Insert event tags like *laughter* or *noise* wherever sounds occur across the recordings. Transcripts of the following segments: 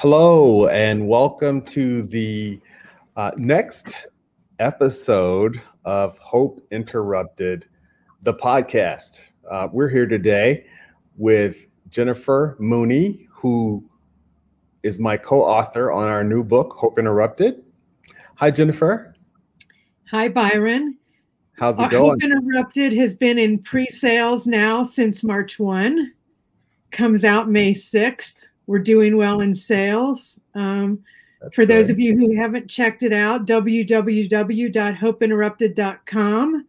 Hello, and welcome to the uh, next episode of Hope Interrupted, the podcast. Uh, we're here today with Jennifer Mooney, who is my co author on our new book, Hope Interrupted. Hi, Jennifer. Hi, Byron. How's it going? Hope Interrupted has been in pre sales now since March 1, comes out May 6th we're doing well in sales. Um, for those of you who haven't checked it out, www.hopeinterrupted.com.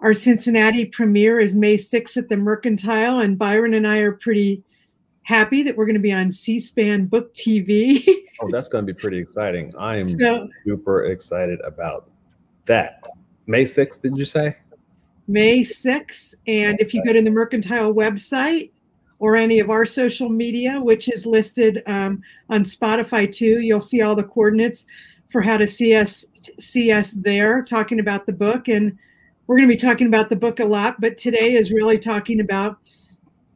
Our Cincinnati premiere is May 6th at the Mercantile, and Byron and I are pretty happy that we're going to be on C SPAN Book TV. *laughs* oh, that's going to be pretty exciting. I am so, super excited about that. May 6th, did you say? May 6th. And if you go to the Mercantile website, or any of our social media, which is listed um, on Spotify too. You'll see all the coordinates for how to see us see us there talking about the book. And we're going to be talking about the book a lot, but today is really talking about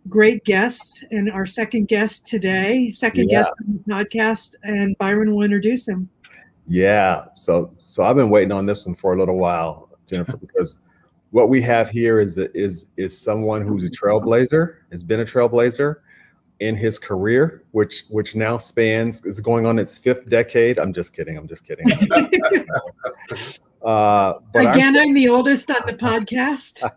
great guests and our second guest today, second yeah. guest on the podcast, and Byron will introduce him. Yeah. So so I've been waiting on this one for a little while, Jennifer, because what we have here is is is someone who's a trailblazer, has been a trailblazer in his career, which which now spans is going on its fifth decade. I'm just kidding. I'm just kidding. *laughs* uh, Again, I'm, I'm, the oldest on the podcast. *laughs*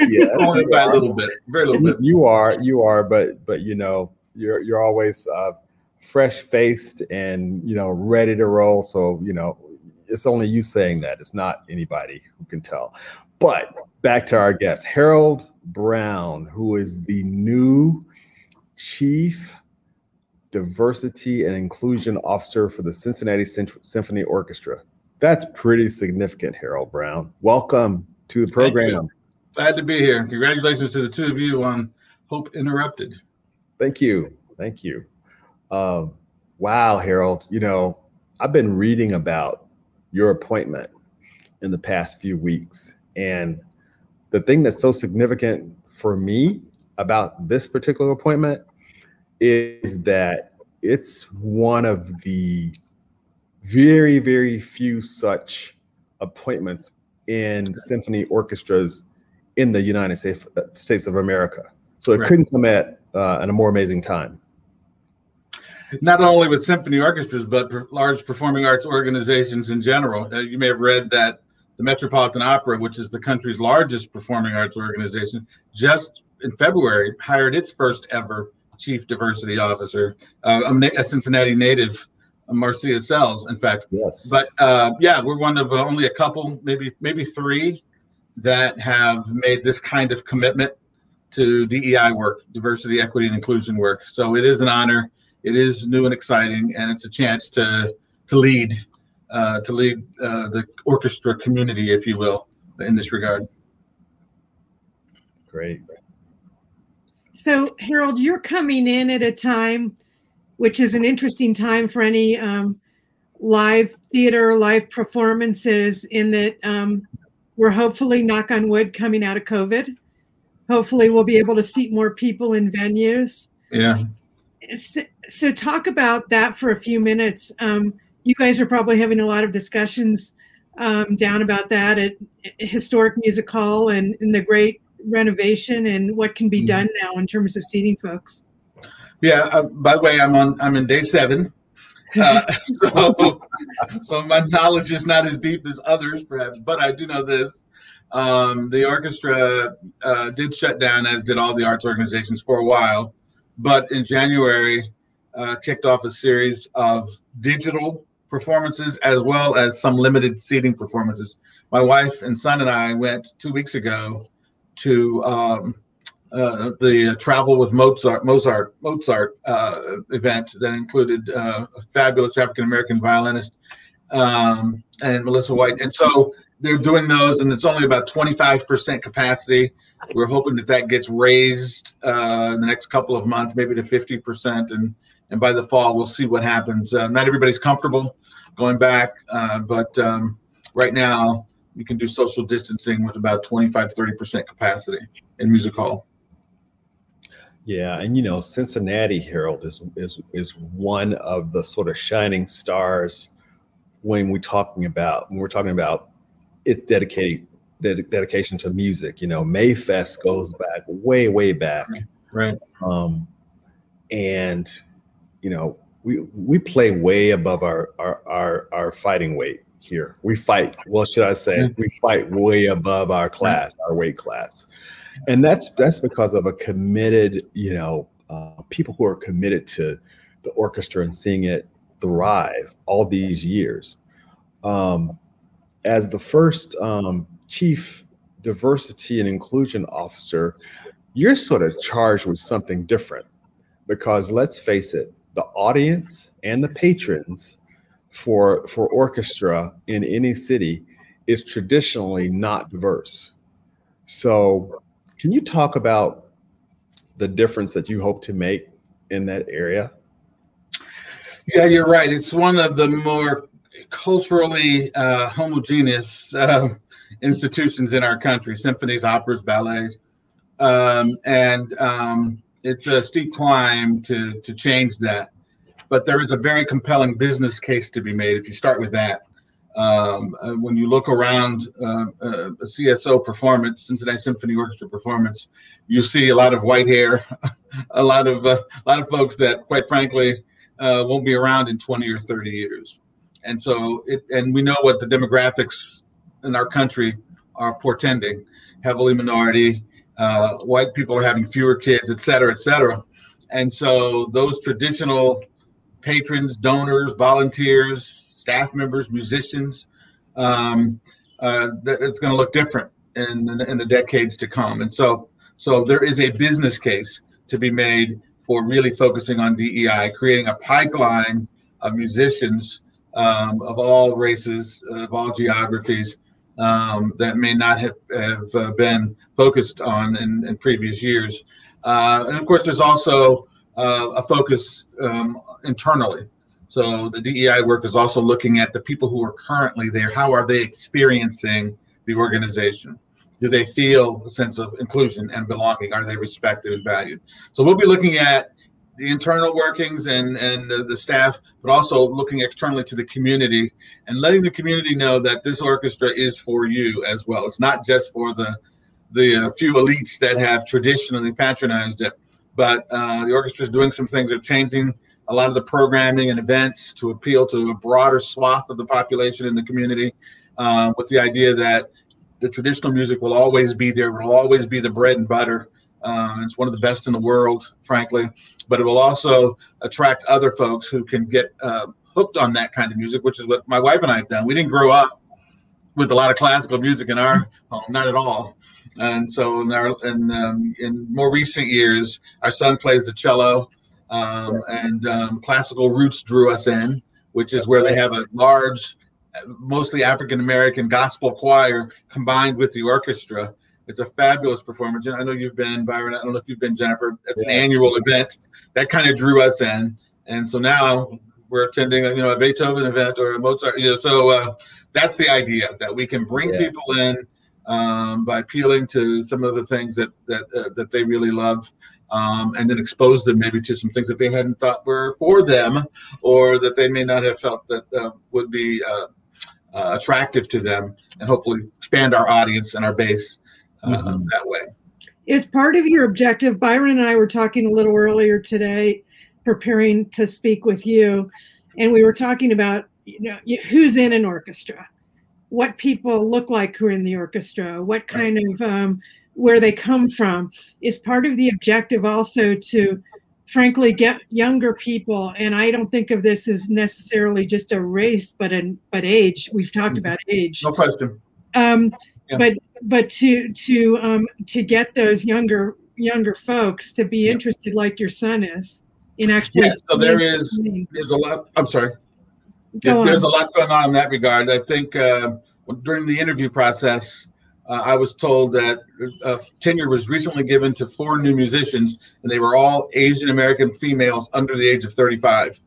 yeah, *laughs* only by a little bit, very little bit. You are, you are, but but you know, you're you're always uh, fresh faced and you know ready to roll. So you know, it's only you saying that. It's not anybody who can tell. But back to our guest, Harold Brown, who is the new chief diversity and inclusion officer for the Cincinnati Symphony Orchestra. That's pretty significant, Harold Brown. Welcome to the program. Glad to be here. Congratulations to the two of you on Hope Interrupted. Thank you. Thank you. Um, wow, Harold, you know, I've been reading about your appointment in the past few weeks and the thing that's so significant for me about this particular appointment is that it's one of the very, very few such appointments in symphony orchestras in the United States, States of America. So it right. couldn't come at uh, a more amazing time. Not only with symphony orchestras, but large performing arts organizations in general. Uh, you may have read that the Metropolitan Opera, which is the country's largest performing arts organization, just in February hired its first ever chief diversity officer, uh, a Cincinnati native, Marcia Sells, in fact. Yes. But uh, yeah, we're one of uh, only a couple, maybe maybe three, that have made this kind of commitment to DEI work, diversity, equity, and inclusion work. So it is an honor. It is new and exciting, and it's a chance to to lead uh, to lead uh, the orchestra community, if you will, in this regard. Great. So, Harold, you're coming in at a time which is an interesting time for any um, live theater, live performances, in that um, we're hopefully, knock on wood, coming out of COVID. Hopefully, we'll be able to seat more people in venues. Yeah. So, so talk about that for a few minutes. Um, you guys are probably having a lot of discussions um, down about that at historic music hall and, and, the great renovation and what can be mm-hmm. done now in terms of seating folks. Yeah. Uh, by the way, I'm on. I'm in day seven. *laughs* Uh, so, so my knowledge is not as deep as others, perhaps, but I do know this. Um, the orchestra uh, did shut down, as did all the arts organizations for a while. But in January, uh, kicked off a series of digital performances as well as some limited seating performances. My wife and son and I went two weeks ago to um, uh, the Travel with Mozart Mozart Mozart uh, event that included uh, a fabulous African American violinist um, and Melissa White. And so they're doing those, and it's only about 25% capacity. We're hoping that that gets raised uh, in the next couple of months, maybe to 50%, and and by the fall we'll see what happens. Uh, not everybody's comfortable going back. Uh, but um, right now, you can do social distancing with about 25 to 30% capacity in music hall. Yeah, and you know, Cincinnati Harold is is is one of the sort of shining stars when we're talking about when we're talking about its dedicated ded- dedication to music. You know, Mayfest goes back way, way back. Right. Um, and you know, we we play way above our our our, our fighting weight here. We fight. Well, should I say, we fight way above our class, our weight class and that's that's because of a committed you know uh, people who are committed to the orchestra and seeing it thrive all these years um, as the first um, chief diversity and inclusion officer you're sort of charged with something different because let's face it the audience and the patrons for for orchestra in any city is traditionally not diverse so can you talk about the difference that you hope to make in that area? Yeah, you're right. It's one of the more culturally uh, homogeneous uh, institutions in our country symphonies, operas, ballets. Um, and um, it's a steep climb to, to change that. But there is a very compelling business case to be made if you start with that. Um, uh, when you look around uh, uh, a CSO performance, Cincinnati Symphony Orchestra performance, you see a lot of white hair, *laughs* a lot of uh, a lot of folks that, quite frankly, uh, won't be around in 20 or 30 years. And so, it, and we know what the demographics in our country are portending: heavily minority, uh, white people are having fewer kids, et cetera, et cetera. And so, those traditional patrons, donors, volunteers, staff members, musicians. Um, uh, it's going to look different in, in, in the decades to come. And so, so there is a business case to be made for really focusing on DEI, creating a pipeline of musicians um, of all races, of all geographies um, that may not have, have uh, been focused on in, in previous years. Uh, and of course, there's also uh, a focus um, internally so the DEI work is also looking at the people who are currently there. How are they experiencing the organization? Do they feel a sense of inclusion and belonging? Are they respected and valued? So we'll be looking at the internal workings and and the, the staff, but also looking externally to the community and letting the community know that this orchestra is for you as well. It's not just for the the uh, few elites that have traditionally patronized it, but uh, the orchestra is doing some things that are changing a lot of the programming and events to appeal to a broader swath of the population in the community uh, with the idea that the traditional music will always be there, will always be the bread and butter. Um, it's one of the best in the world, frankly, but it will also attract other folks who can get uh, hooked on that kind of music, which is what my wife and I have done. We didn't grow up with a lot of classical music in our home, not at all. And so in, our, in, um, in more recent years, our son plays the cello um, and um, classical roots drew us in, which is where they have a large, mostly African American gospel choir combined with the orchestra. It's a fabulous performance. I know you've been, Byron. I don't know if you've been, Jennifer. It's yeah. an annual event that kind of drew us in, and so now we're attending, you know, a Beethoven event or a Mozart. You know, so uh, that's the idea that we can bring yeah. people in um, by appealing to some of the things that that uh, that they really love um, and then expose them maybe to some things that they hadn't thought were for them or that they may not have felt that uh, would be uh, uh, attractive to them and hopefully expand our audience and our base mm-hmm. that way. Is part of your objective, Byron and I were talking a little earlier today, preparing to speak with you, and we were talking about you know who's in an orchestra, what people look like who are in the orchestra, what kind right. of um, where they come from is part of the objective also to frankly get younger people and i don't think of this as necessarily just a race but an but age we've talked mm-hmm. about age no question um, yeah. but but to to um, to get those younger younger folks to be interested like your son is in actually yeah, so there is there's a lot i'm sorry. There's a lot going on in that regard. I think uh, during the interview process uh, I was told that uh, tenure was recently given to four new musicians, and they were all Asian American females under the age of 35.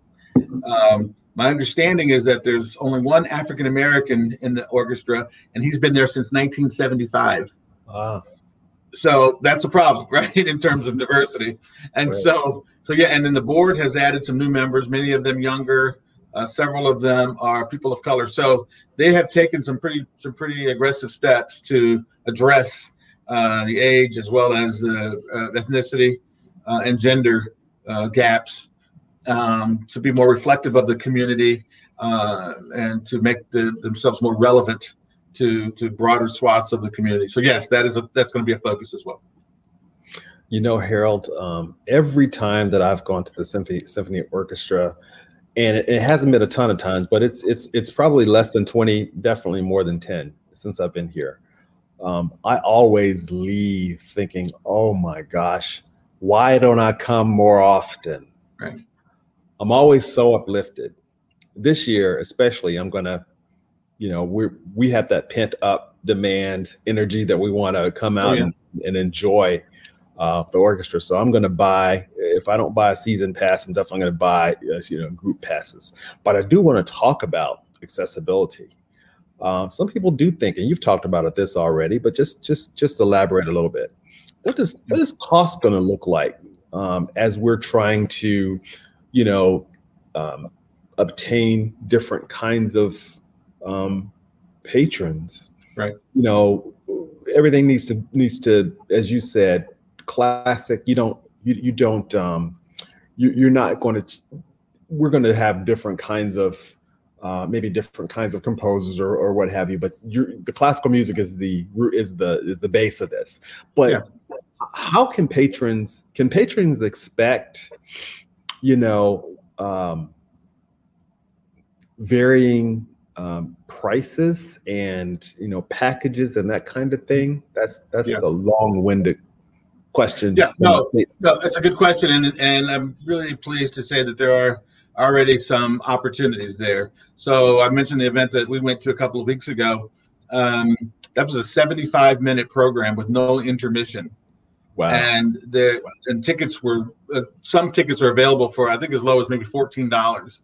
Um, my understanding is that there's only one African American in the orchestra, and he's been there since 1975. Wow. so that's a problem, *laughs* right, in terms of diversity. And right. so, so yeah, and then the board has added some new members, many of them younger. Uh, several of them are people of color. So they have taken some pretty some pretty aggressive steps to address uh, the age as well as the uh, ethnicity uh, and gender uh, gaps um, to be more reflective of the community uh, and to make the, themselves more relevant to to broader swaths of the community. So yes, that is a that's going to be a focus as well. You know, Harold, um, every time that I've gone to the symphony symphony orchestra, and it, it, hasn't been a ton of times, but it's it's it's probably less than twenty, definitely more than ten since I've been here. Um, I always leave thinking, "Oh my gosh, why don't I come more often?" Right. I'm always so uplifted. This year, especially, I'm gonna you know we we have that pent up demand energy that we want to come out oh, yeah. and, and, enjoy uh, the orchestra. So I'm going to buy. If I don't buy a season pass, I'm definitely going to buy you know group passes. But I do want to talk about accessibility. Uh, some people do think, and you've talked about it this already, but just just just elaborate a little bit. What does what is cost going to look like um, as we're trying to, you know, um, obtain different kinds of um, patrons. Right. You know, everything needs to needs to, as you said, classic. You don't you you don't um, you, you're not going to. We're going to have different kinds of uh, maybe different kinds of composers or, or what have you. But the classical music is the root is the is the base of this. But yeah. how can patrons can patrons expect, you know, um, varying um, prices and you know packages and that kind of thing? That's that's yeah. the long-winded question. Yeah, no, no, that's a good question, and and I'm really pleased to say that there are already some opportunities there. So I mentioned the event that we went to a couple of weeks ago. Um, that was a 75 minute program with no intermission. Wow. And the and tickets were uh, some tickets are available for I think as low as maybe fourteen dollars.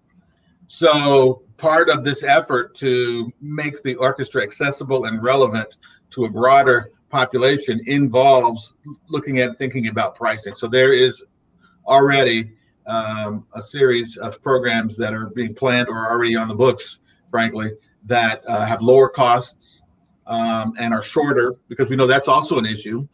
So part of this effort to make the orchestra accessible and relevant to a broader population involves looking at thinking about pricing. So there is already um, a series of programs that are being planned or already on the books, frankly, that uh, have lower costs um, and are shorter because we know that's also an issue.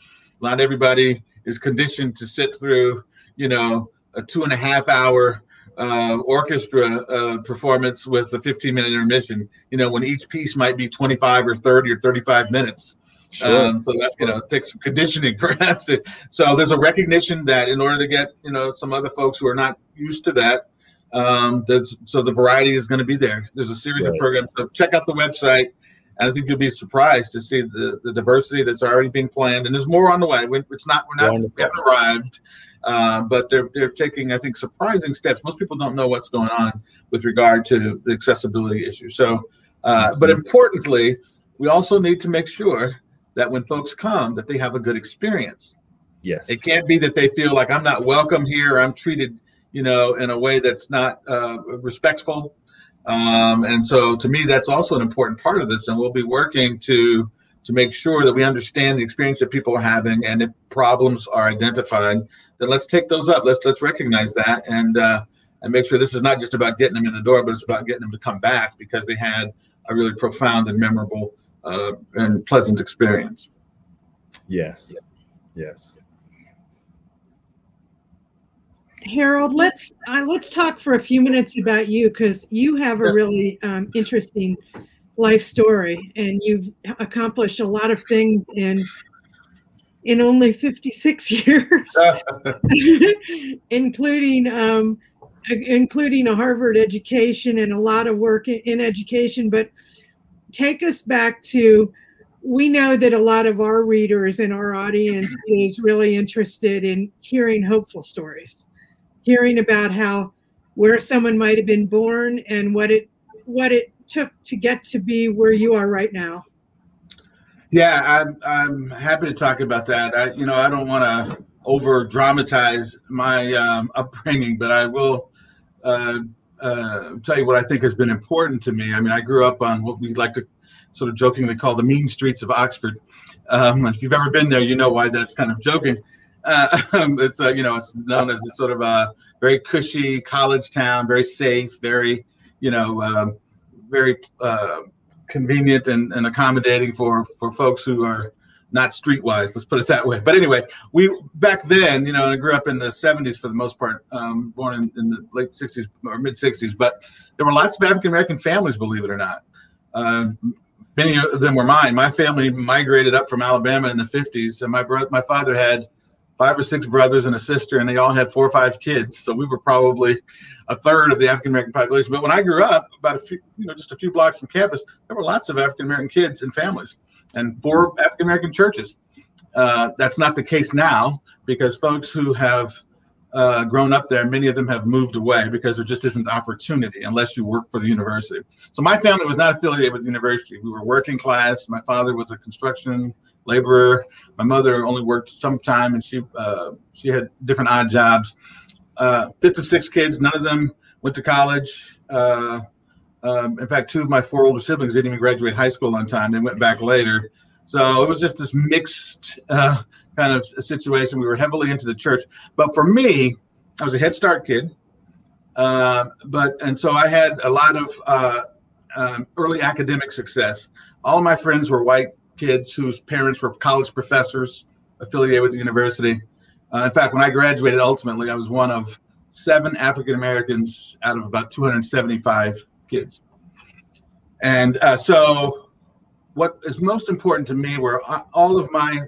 Not everybody is conditioned to sit through, you know, a two and a half hour uh, orchestra uh, performance with a 15 minute intermission, you know, when each piece might be 25 or 30 or 35 minutes. Sure. Um, so that you know takes some conditioning *laughs* perhaps. To, so there's a recognition that in order to get you know some other folks who are not used to that, um, so the variety is going to be there. There's a series right. of programs. So check out the website, I think you'll be surprised to see the, the diversity that's already being planned. And there's more on the way. It's not we're not Wonderful. we haven't arrived, uh, but they're they're taking I think surprising steps. Most people don't know what's going on with regard to the accessibility issue. So, uh, but importantly, we also need to make sure that when folks come, that they have a good experience. Yes, it can't be that they feel like I'm not welcome here. I'm treated, you know, in a way that's not uh, respectful. Um, and so, to me, that's also an important part of this. And we'll be working to to make sure that we understand the experience that people are having, and if problems are identified, then let's take those up. Let's let's recognize that and uh, and make sure this is not just about getting them in the door, but it's about getting them to come back because they had a really profound and memorable uh, and pleasant experience. Yes, yes. Harold, let's uh, let's talk for a few minutes about you because you have a really um, interesting life story, and you've accomplished a lot of things in in only 56 *laughs* years, *laughs* including um, including a Harvard education and a lot of work in education. But take us back to we know that a lot of our readers and our audience is really interested in hearing hopeful stories, hearing about how where someone might have been born and what it what it took to get to be where you are right now. Yeah, I'm I'm happy to talk about that. I you know I don't want to over dramatize my um, upbringing, but I will uh, uh, tell you what I think has been important to me. I mean, I grew up on what we like to sort of jokingly call the mean streets of Oxford. Um, if you've ever been there, you know why that's kind of joking. *laughs* Uh, it's you know it's known as a sort of a very cushy college town, very safe, very you know um, very uh, convenient and, and accommodating for for folks who are not streetwise. Let's put it that way. But anyway, we back then, you know, I grew up in the 70s for the most part, um, born in, in, the late 60s or mid 60s. But there were lots of African American families, believe it or not. Uh, many of them were mine. My family migrated up from Alabama in the 50s, and my brother, my father had five or six brothers and a sister, and they all had four or five kids. So we were probably a third of the African American population. But when I grew up, about a few, you know, just a few blocks from campus, there were lots of African American kids and families and four African American churches. Uh, that's not the case now because folks who have uh, grown up there, many of them have moved away because there just isn't opportunity unless you work for the university. So my family was not affiliated with the university. We were working class. My father was a construction laborer. My mother only worked some time, and she uh, she had different odd jobs. Uh, fifth of six kids, none of them went to college. Uh, um, in fact, two of my four older siblings didn't even graduate high school on time. They went back later. So it was just this mixed uh, kind of situation. We were heavily into the church. But for me, I was a Head Start kid. Uh, but and so I had a lot of uh, um, early academic success. All my friends were white kids whose parents were college professors affiliated with the university. Uh, in fact, when I graduated, ultimately, I was one of seven African Americans out of about 275 kids. And uh, so, what is most important to me were all of my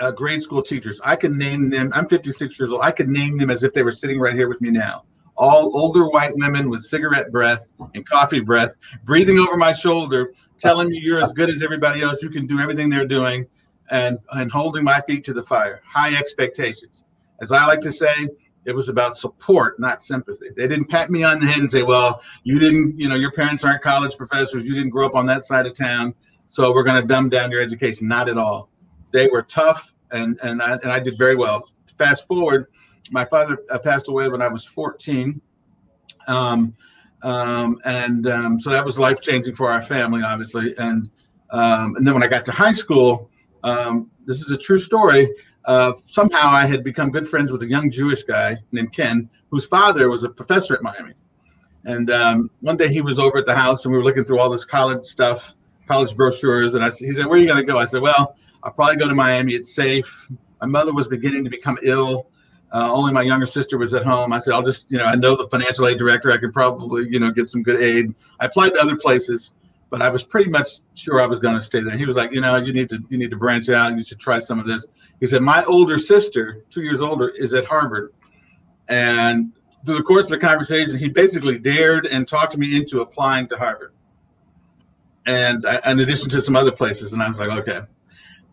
uh, grade school teachers. I can name them. I'm 56 years old. I could name them as if they were sitting right here with me now. All older white women with cigarette breath and coffee breath, breathing over my shoulder, telling me you're as good as everybody else. You can do everything they're doing, and and holding my feet to the fire. High expectations. As I like to say, it was about support, not sympathy. They didn't pat me on the head and say, "Well, you didn't, you know, your parents aren't college professors. You didn't grow up on that side of town, so we're going to dumb down your education." Not at all. They were tough, and and I, and I did very well. Fast forward, my father uh, passed away when I was 14, um, um, and um, so that was life changing for our family, obviously. And um, and then when I got to high school, um, this is a true story uh, somehow I had become good friends with a young Jewish guy named Ken, whose father was a professor at Miami. And um, one day he was over at the house and we were looking through all this college stuff, college brochures. And I, he said, Where are you going to go? I said, Well, I'll probably go to Miami. It's safe. My mother was beginning to become ill. Uh, only my younger sister was at home. I said, I'll just, you know, I know the financial aid director. I can probably, you know, get some good aid. I applied to other places, but I was pretty much sure I was going to stay there. He was like, you know, you need to, you need to branch out. You should try some of this. He said, My older sister, two years older, is at Harvard. And through the course of the conversation, he basically dared and talked me into applying to Harvard. And in addition to some other places. And I was like, okay.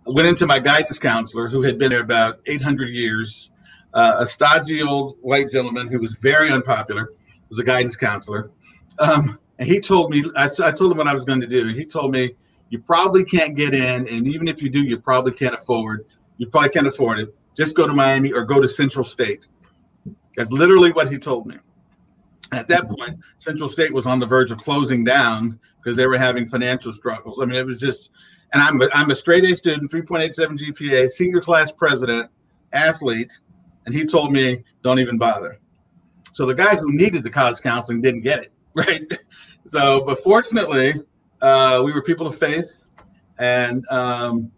I went into my guidance counselor, who had been there about 800 years, uh, a stodgy old white gentleman who was very unpopular, was a guidance counselor. Um, and he told me, I, I told him what I was going to do. And he told me, you probably can't get in. And even if you do, you probably can't afford you probably can't afford it. Just go to Miami or go to Central State. That's literally what he told me. At that point, Central State was on the verge of closing down because they were having financial struggles. I mean, it was just, and I'm a, I'm a straight A student, 3.87 GPA, senior class president, athlete, and he told me, don't even bother. So the guy who needed the college counseling didn't get it, *laughs* right? So, but fortunately, uh, we were people of faith, and um,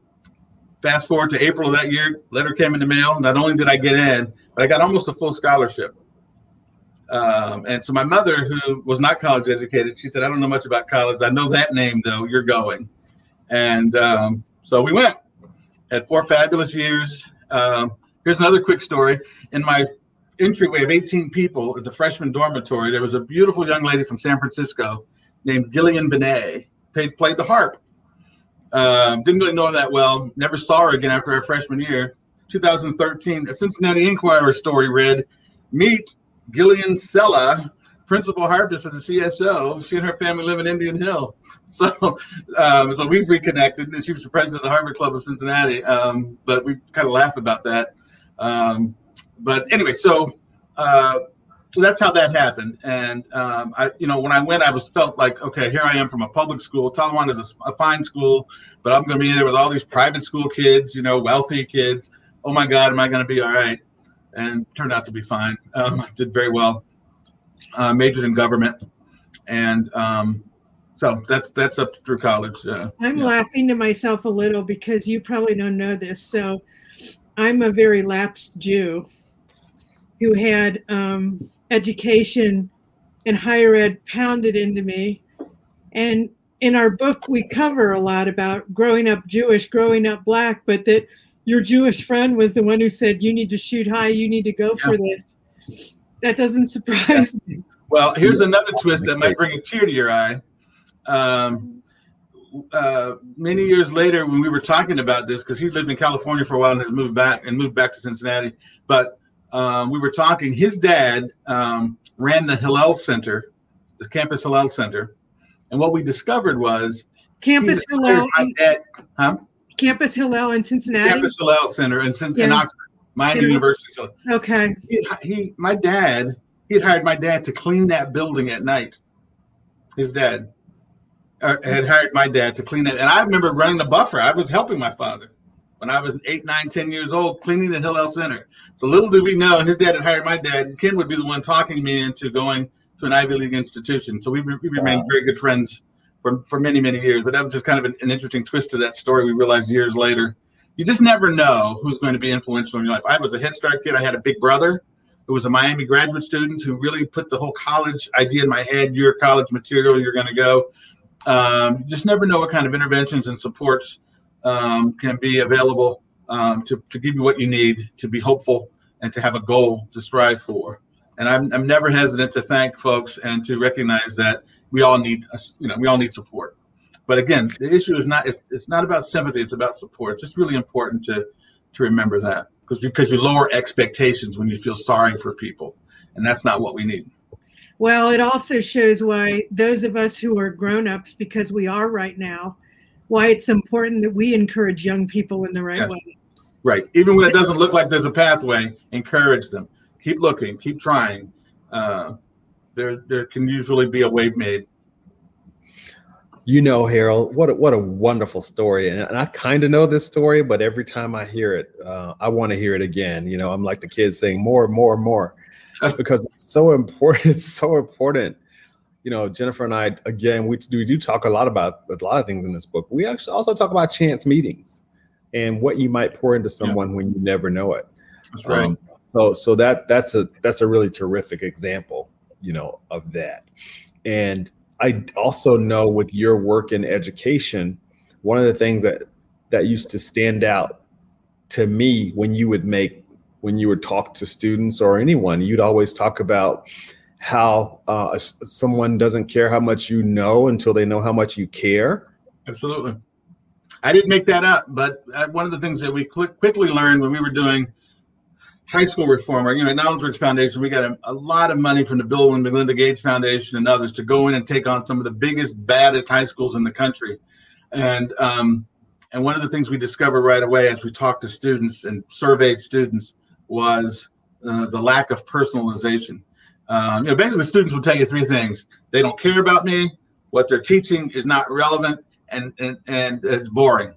Fast forward to April of that year, letter came in the mail. Not only did I get in, but I got almost a full scholarship. Um, and so my mother, who was not college educated, she said, "I don't know much about college. I know that name though. You're going." And um, so we went. Had four fabulous years. Um, here's another quick story. In my entryway of 18 people at the freshman dormitory, there was a beautiful young lady from San Francisco named Gillian Benet. Played, played the harp. Um, didn't really know her that well. Never saw her again after our freshman year. 2013, a Cincinnati Enquirer story read, "Meet Gillian Sella, principal harpist for the CSO. She and her family live in Indian Hill." *laughs* So, um, so we've reconnected, and she was the president of the Harvard Club of Cincinnati. Um, but we kind of laugh about that. Um, but anyway, so uh, so that's how that happened. And um, I, you know, when I went, I was felt like, okay, here I am from a public school. Talawanda is a, a fine school, but I'm going to be there with all these private school kids, you know, wealthy kids. Oh my God, am I going to be all right? And turned out to be fine. Um, I did very well. Uh, majored in government, and um, so that's that's up through college. Uh, I'm yeah. laughing to myself a little because you probably don't know this. So I'm a very lapsed Jew who had um, education and higher ed pounded into me. And in our book, we cover a lot about growing up Jewish, growing up black, but that your Jewish friend was the one who said, You need to shoot high, you need to go for this. That doesn't surprise yeah. me. Well, here's another twist that might bring a tear to your eye. Um, uh, many years later, when we were talking about this, because he lived in California for a while and has moved back and moved back to Cincinnati, but um, we were talking. His dad um, ran the Hillel Center, the Campus Hillel Center, and what we discovered was Campus Hillel. Dad, huh? Campus Hillel in Cincinnati. Campus Hillel Center in, yeah. in Oxford, Miami yeah. University. So okay. He, he, my dad, he had hired my dad to clean that building at night. His dad Uh, had hired my dad to clean that, and I remember running the buffer. I was helping my father when I was eight, nine, ten years old, cleaning the Hillel Center. So little did we know, his dad had hired my dad. Ken would be the one talking me into going to an Ivy League institution. So we, we remained very good friends for, for many, many years. But that was just kind of an, an, interesting twist to that story. We realized years later, you just never know who's going to be influential in your life. I was a Head Start kid. I had a big brother who was a Miami graduate student who really put the whole college idea in my head. You're college material. You're going to go. Um, just never know what kind of interventions and supports um, can be available um, to, to give you what you need to be hopeful and to have a goal to strive for. And I'm, I'm never hesitant to thank folks and to recognize that we all need, you know, we all need support. But again, the issue is not, it's, it's not about sympathy, it's about support. It's just really important to, to remember that because, because you lower expectations when you feel sorry for people. And that's not what we need. Well, it also shows why those of us who are grown-ups, because we are right now, why it's important that we encourage young people in the right yes. way. Right. Even when it doesn't look like there's a pathway, encourage them. Keep looking. Keep trying. Uh, there, there can usually be a way made. You know, Harold, what a, what a wonderful story, and, and I kind of know this story, but every time I hear it, uh, I want to hear it again. You know, I'm like the kids saying more, more, more, *laughs* because it's so important. *laughs* It's so important you know, Jennifer and I, again, we do, we do talk a lot about a lot of things in this book. We actually also talk about chance meetings and what you might pour into someone yeah. when you never know it. That's right. Um, so, so that that's a that's a really terrific example, you know, of that. And I also know with your work in education, one of the things that that used to stand out to me when you would make when you would talk to students or anyone, you'd always talk about how uh, someone doesn't care how much you know until they know how much you care. Absolutely. I didn't make that up, but uh, one of the things that we quickly learned when we were doing high school reform, or you know, at Knowledge Works Foundation, we got a, a, lot of money from the Bill and Melinda Gates Foundation and others to go in and take on some of the biggest, baddest high schools in the country. And um, and one of the things we discovered right away as we talked to students and surveyed students was uh, the lack of personalization. Um, you know, basically, students will tell you three things: they don't care about me, what they're teaching is not relevant, and and and it's boring.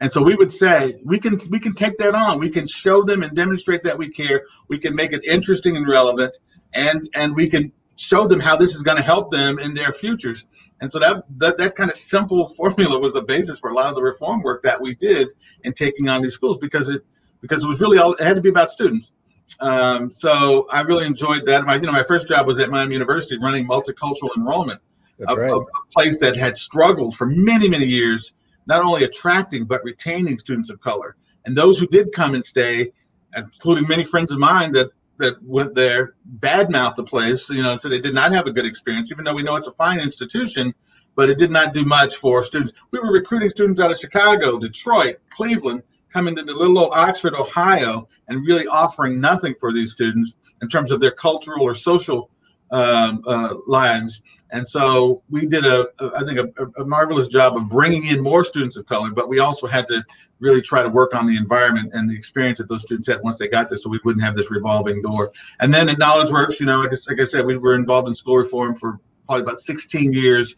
And so we would say we can we can take that on. We can show them and demonstrate that we care. We can make it interesting and relevant, and and we can show them how this is going to help them in their futures. And so that, that that kind of simple *laughs* formula was the basis for a lot of the reform work that we did in taking on these schools because it because it was really all it had to be about students. Um, so I really enjoyed that. My, you know, my first job was at Miami University running multicultural enrollment, a, right. a, a, place that had struggled for many, many years, not only attracting but retaining students of color. And those who did come and stay, including many friends of mine that that went there, badmouthed the place. You know, so they did not have a good experience, even though we know it's a fine institution. But it did not do much for students. We were recruiting students out of Chicago, Detroit, Cleveland, coming to little old Oxford, Ohio, and really offering nothing for these students in terms of their cultural or social um, uh, lives. And so we did a, a I think, a, a, marvelous job of bringing in more students of color, but we also had to really try to work on the environment and the experience that those students had once they got there, so we wouldn't have this revolving door. And then at Knowledge Works, you know, like like I said, we were involved in school reform for probably about 16 years.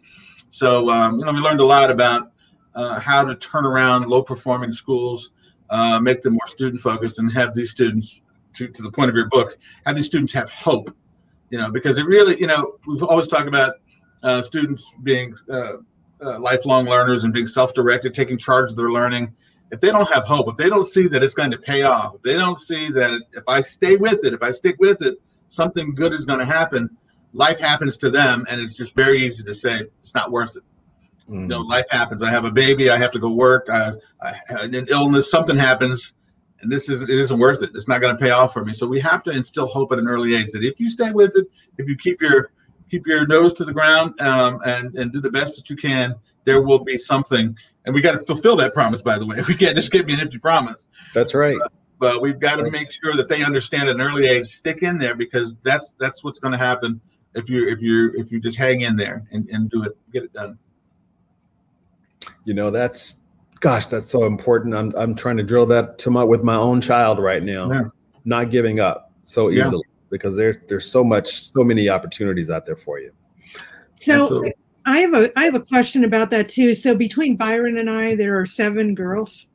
So um, you know, we learned a lot about uh, how to turn around low performing schools, uh, make them more student focused, and have these students, to, to the point of your book, have these students have hope you know, because it really, you know, we've always talked about uh, students being uh, uh, lifelong learners and being self-directed, taking charge of their learning. If they don't have hope, if they don't see that it's going to pay off, if they don't see that if I stay with it, if I stick with it, something good is going to happen. Life happens to them, and it's just very easy to say it's not worth it. Mm. You know, life happens. I have a baby. I have to go work. I, I an illness. Something happens and this is it isn't worth it. It's not going to pay off for me. So we have to instill hope at an early age that if you stay with it, if you keep your keep your nose to the ground um, and and do the best that you can, there will be something. And we got to fulfill that promise. By the way, *laughs* we can't just give me an empty promise. That's right. But, but we've got to make sure that they understand at an early age. Stick in there because that's that's what's going to happen if you if you if you just hang in there and, and do it, get it done. You know that's gosh, that's so important. I'm I'm trying to drill that to my with my own child right now. Yeah. Not giving up so easily yeah. because there there's so much, so many opportunities out there for you. So, so I have a I have a question about that too. So between Byron and I, there are seven girls.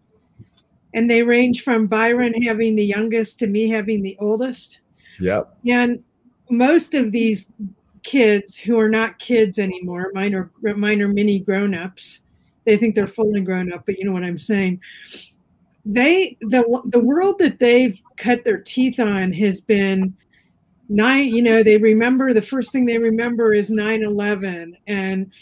And they range from Byron having the youngest to me having the oldest. Yep. And most of these kids who are not kids anymore, mine are mine are mini grown-ups they think they're fully grown up, but you know what I'm saying. They the the world that they've cut their teeth on has been nine. You know, they remember the first thing they remember is 9/11 and.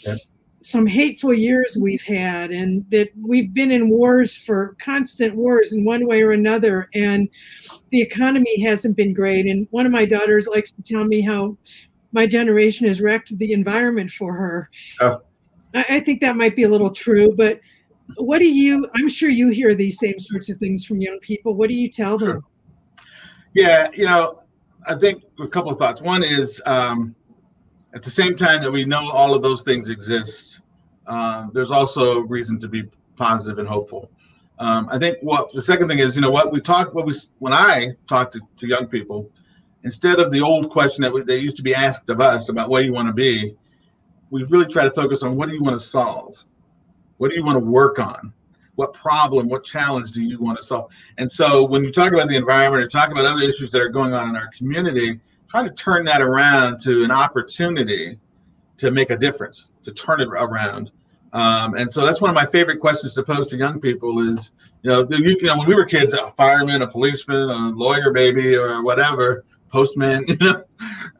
Some hateful years we've had, and that we've been in wars for constant wars in one way or another, and the economy hasn't been great. And one of my daughters likes to tell me how my generation has wrecked the environment for her. Oh. I, think that might be a little true, but what do you i'm sure you hear these same sorts of things from young people. What do you tell them? Yeah you know i think a couple of thoughts. One is um, at the same time that we know all of those things exist uh, there's also reason to be positive and hopeful. Um, i think what the second thing is you know what we talk what we when i talk to, to young people instead of the old question that we, they used to be asked of us about what do you want to be we really try to focus on what do you want to solve? What do you want to work on? What problem, what challenge do you want to solve? And so when you talk about the environment or talk about other issues that are going on in our community, try to turn that around to an opportunity to make a difference, to turn it around. Um, and so that's one of my favorite questions to pose to young people is, you know, you, you know, when we were kids, a fireman, a policeman, a lawyer, maybe, or whatever, postman, *laughs* you know,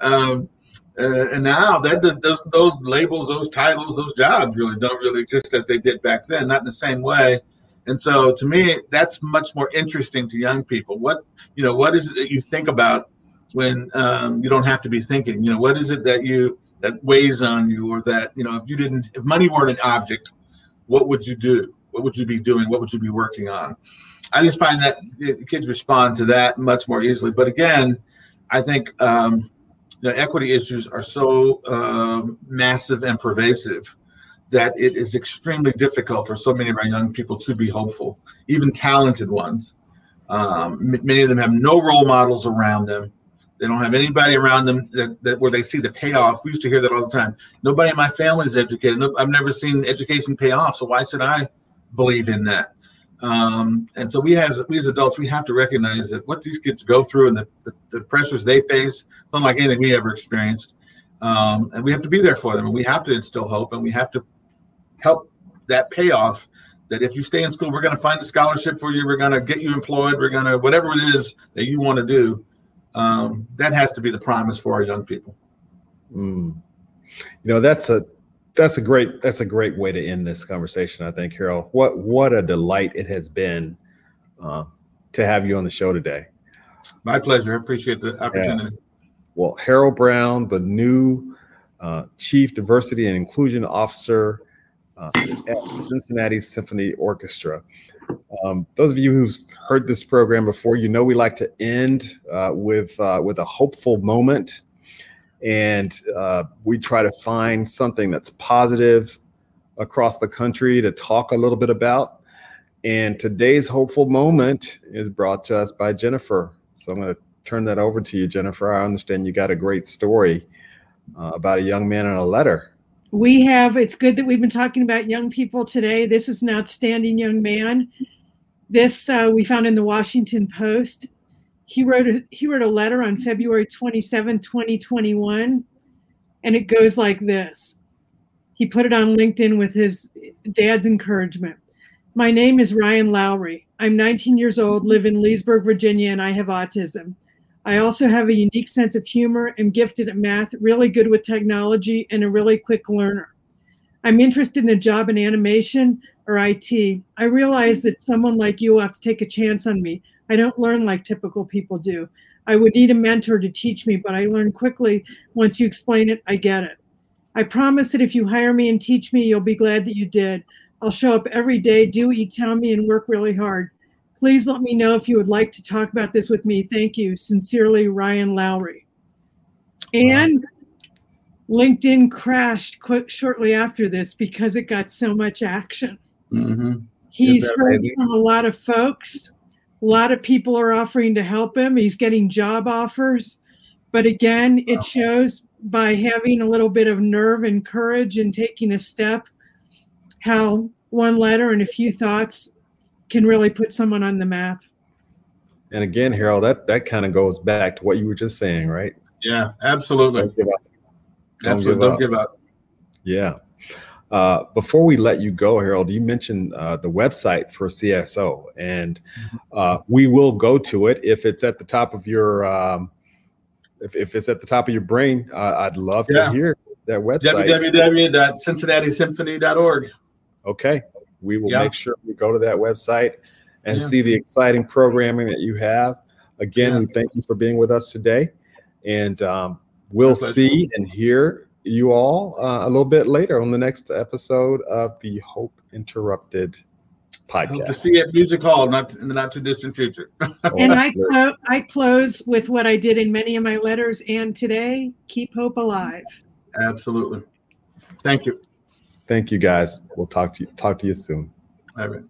um, uh, and now that those, those labels, those titles, those jobs really don't really exist as they did back then, not in the same way. And so to me, that's much more interesting to young people. What, you know, what is it that you think about when um, you don't have to be thinking? You know, what is it that you, that weighs on you or that, you know, if you didn't, if money weren't an object, what would you do? What would you be doing? What would you be working on? I just find that kids respond to that much more easily. But again, I think um, the equity issues are so um, massive and pervasive that it is extremely difficult for so many of our young people to be hopeful, even talented ones. Um, many of them have no role models around them. They don't have anybody around them that, that where they see the payoff. We used to hear that all the time. Nobody in my family is educated. No, I've never seen education pay off. So why should I believe in that? Um, and so we as we as adults, we have to recognize that what these kids go through and the, the, the pressures they face, is unlike anything we ever experienced. Um, and we have to be there for them, and we have to instill hope, and we have to help that payoff. That if you stay in school, we're going to find a scholarship for you. We're going to get you employed. We're going to whatever it is that you want to do. Um, that has to be the promise for our young people. Mm. You know, that's a that's a great that's a great way to end this conversation. I think, Harold. What what a delight it has been uh, to have you on the show today. My pleasure. I appreciate the opportunity. Yeah. Well, Harold Brown, the new uh, Chief Diversity and Inclusion Officer uh, at Cincinnati Symphony Orchestra. Um, those of you who've heard this program before, you know we like to end uh, with uh, with a hopeful moment and uh, we try to find something that's positive across the country to talk a little bit about. And today's hopeful moment is brought to us by Jennifer. So I'm going to turn that over to you, Jennifer. I understand you got a great story uh, about a young man and a letter. We have, it's good that we've been talking about young people today. This is an outstanding young man. This uh, we found in the Washington Post. He wrote a, he wrote a letter on February 27, 2021, and it goes like this. He put it on LinkedIn with his dad's encouragement. My name is Ryan Lowry. I'm 19 years old, live in Leesburg, Virginia, and I have autism. I also have a unique sense of humor, am gifted at math, really good with technology, and a really quick learner. I'm interested in a job in animation or IT. I realize that someone like you will have to take a chance on me. I don't learn like typical people do. I would need a mentor to teach me, but I learn quickly. Once you explain it, I get it. I promise that if you hire me and teach me, you'll be glad that you did. I'll show up every day, do what you tell me, and work really hard. Please let me know if you would like to talk about this with me. Thank you. Sincerely, Ryan Lowry. And LinkedIn crashed quick shortly after this because it got so much action. Mm-hmm. He's heard from a lot of folks. A lot of people are offering to help him. He's getting job offers. But again, it shows by having a little bit of nerve and courage and taking a step how one letter and a few thoughts can really put someone on the map. And again, Harold, that that kind of goes back to what you were just saying, right? Yeah, absolutely. Don't give up. Don't absolutely. give Don't give up. Yeah. Uh, before we let you go, Harold, you mentioned uh, the website for CSO, and uh, we will go to it if it's at the top of your um, if, if it's at the top of your brain. Uh, I'd love Yeah. to hear that website. www.cincinnati-symphony.org. Okay, we will Yeah. make sure we go to that website and Yeah. see the exciting programming that you have. Again, we thank you for being with us today, and um, we'll see and hear you all uh, a little bit later on the next episode of the Hope Interrupted podcast. Hope to see you at Music Hall not in the not too distant future. *laughs* And Oh, I, clo- I close with what I did in many of my letters and today keep hope alive. Absolutely. Thank you. Thank you, guys. We'll talk to you talk to you soon. All right.